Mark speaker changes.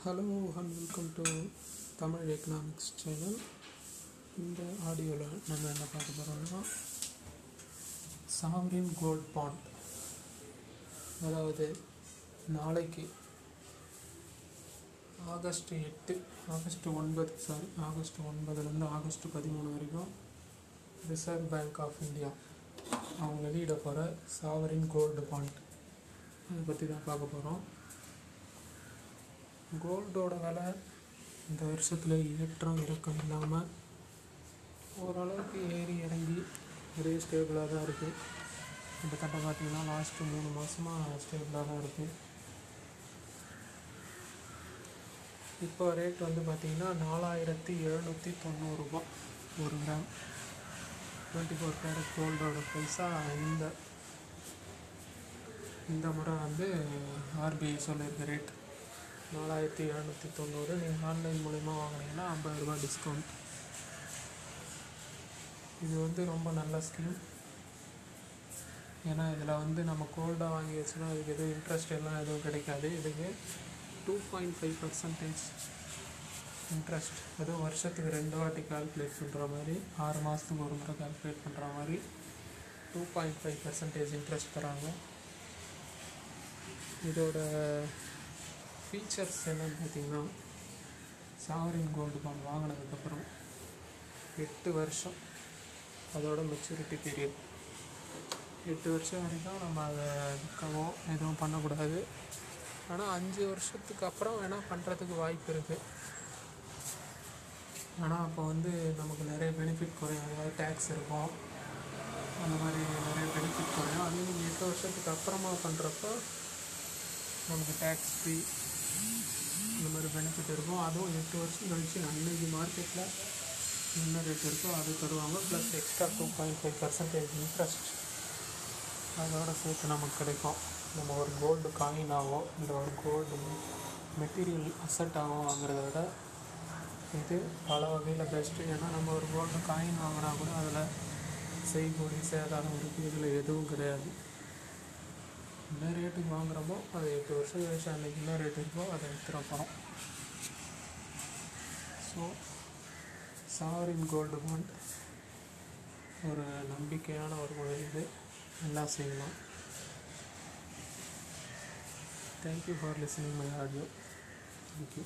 Speaker 1: Hello and welcome to Tamil economics channel இந்த ஆடியோவில் நம்ம என்ன பார்க்க போகிறோம்னா சாவரின் கோல்ட் பாண்ட் அதாவது நாளைக்கு ஆகஸ்ட் எட்டு ஆகஸ்ட் ஒன்பது சாரி ஆகஸ்ட் ஒன்பதுலேருந்து ஆகஸ்ட் பதிமூணு வரைக்கும் ரிசர்வ் பேங்க் ஆஃப் இந்தியா அவங்க வெளியிட போகிற சாவரின் கோல்டு பாண்ட் அதை பற்றி தான் பார்க்க போகிறோம் கோல்டோட விலை இந்த வருஷத்தில் ஏற்றம் இறக்கம் இல்லாமல் ஓரளவுக்கு ஏறி இறங்கி ஒரே ஸ்டேபிளாக தான் இருக்குது கிட்டத்தட்ட பார்த்தீங்கன்னா லாஸ்ட்டு மூணு மாதமாக ஸ்டேபிளாக தான் இருக்குது இப்போ ரேட் வந்து பார்த்திங்கன்னா நாலாயிரத்தி எழுநூற்றி தொண்ணூறுரூபா ஒரு கிராம் டுவெண்ட்டி ஃபோர் கேரட் கோல்டோட ப்ரைஸாக இந்த இந்த முறை வந்து ஆர்பிஐ சொல்லியிருக்க ரேட் நாலாயிரத்தி எழுநூற்றி தொண்ணூறு. நீங்கள் ஆன்லைன் மூலிமா வாங்கினீங்கன்னா ஐம்பது ரூபாய் டிஸ்கவுண்ட் இது வந்து ரொம்ப நல்ல ஸ்கீம் ஏன்னா இதில் வந்து நம்ம கோல்டாக வாங்கி வச்சுன்னா அதுக்கு எதுவும் இன்ட்ரெஸ்ட் எல்லாம் எதுவும் கிடைக்காது. இதுக்கு two point five percentage interest அதுவும் வருஷத்துக்கு ரெண்டு வாட்டி கால்குலேட் பண்ணுற மாதிரி ஆறு மாதத்துக்கு ஒரு முறை கால்குலேட் பண்ணுற மாதிரி two point five percentage interest தராங்க. இதோட ஃபீச்சர்ஸ் என்னன்னு பார்த்தீங்கன்னா சாவரின் கோல்டு பாண்ட் வாங்கினதுக்கப்புறம் எட்டு வருஷம் அதோட மெச்சூரிட்டி பீரியட் எட்டு வருஷம் வரைக்கும் நம்ம அதை விற்கவோ எதுவும் பண்ணக்கூடாது. ஆனால் அஞ்சு வருஷத்துக்கு அப்புறம் வேணால் பண்ணுறதுக்கு வாய்ப்பு இருக்குது ஆனால் அப்போ வந்து நமக்கு நிறைய பெனிஃபிட் குறையும். அதாவது டேக்ஸ் இருக்கும். அந்த மாதிரி நிறைய பெனிஃபிட் குறையும். அதே நீங்கள் எட்டு வருஷத்துக்கு அப்புறமா பண்ணுறப்போ நமக்கு டேக்ஸ் ஃப்ரீ இந்த மாதிரி பெனிஃபிட் இருக்கும். அதுவும் எட்டு வருஷம் கழிச்சு அன்னைக்கு மார்க்கெட்டில் என்ன ரேட் இருக்கோ அது தருவாங்க. Plus extra two point five percentage interest அதோட சேர்த்து நமக்கு கிடைக்கும். நம்ம ஒரு கோல்டு காயினாவோ இல்லை ஒரு கோல்டு மெட்டீரியல் அசட்டாவோ வாங்குறத விட இது பல வகையில் பெஸ்ட்டு ஏன்னா நம்ம ஒரு கோல்டு காயின் வாங்கினா கூட அதில் செய்கூலி சேதாரம் இருக்குது இதில் எதுவும் கிடையாது. என்ன ரேட்டுக்கு வாங்குகிறோமோ அது எட்டு வருஷம் கழிச்சு அன்றைக்கி என்ன ரேட் இருக்கோ அதை எடுத்துகிற போகிறோம் ஸோ சாவரின் கோல்டு பாண்ட் ஒரு நம்பிக்கையான ஒரு முதலீடு எல்லாம் செய்யலாம். Thank you for listening my audio thank you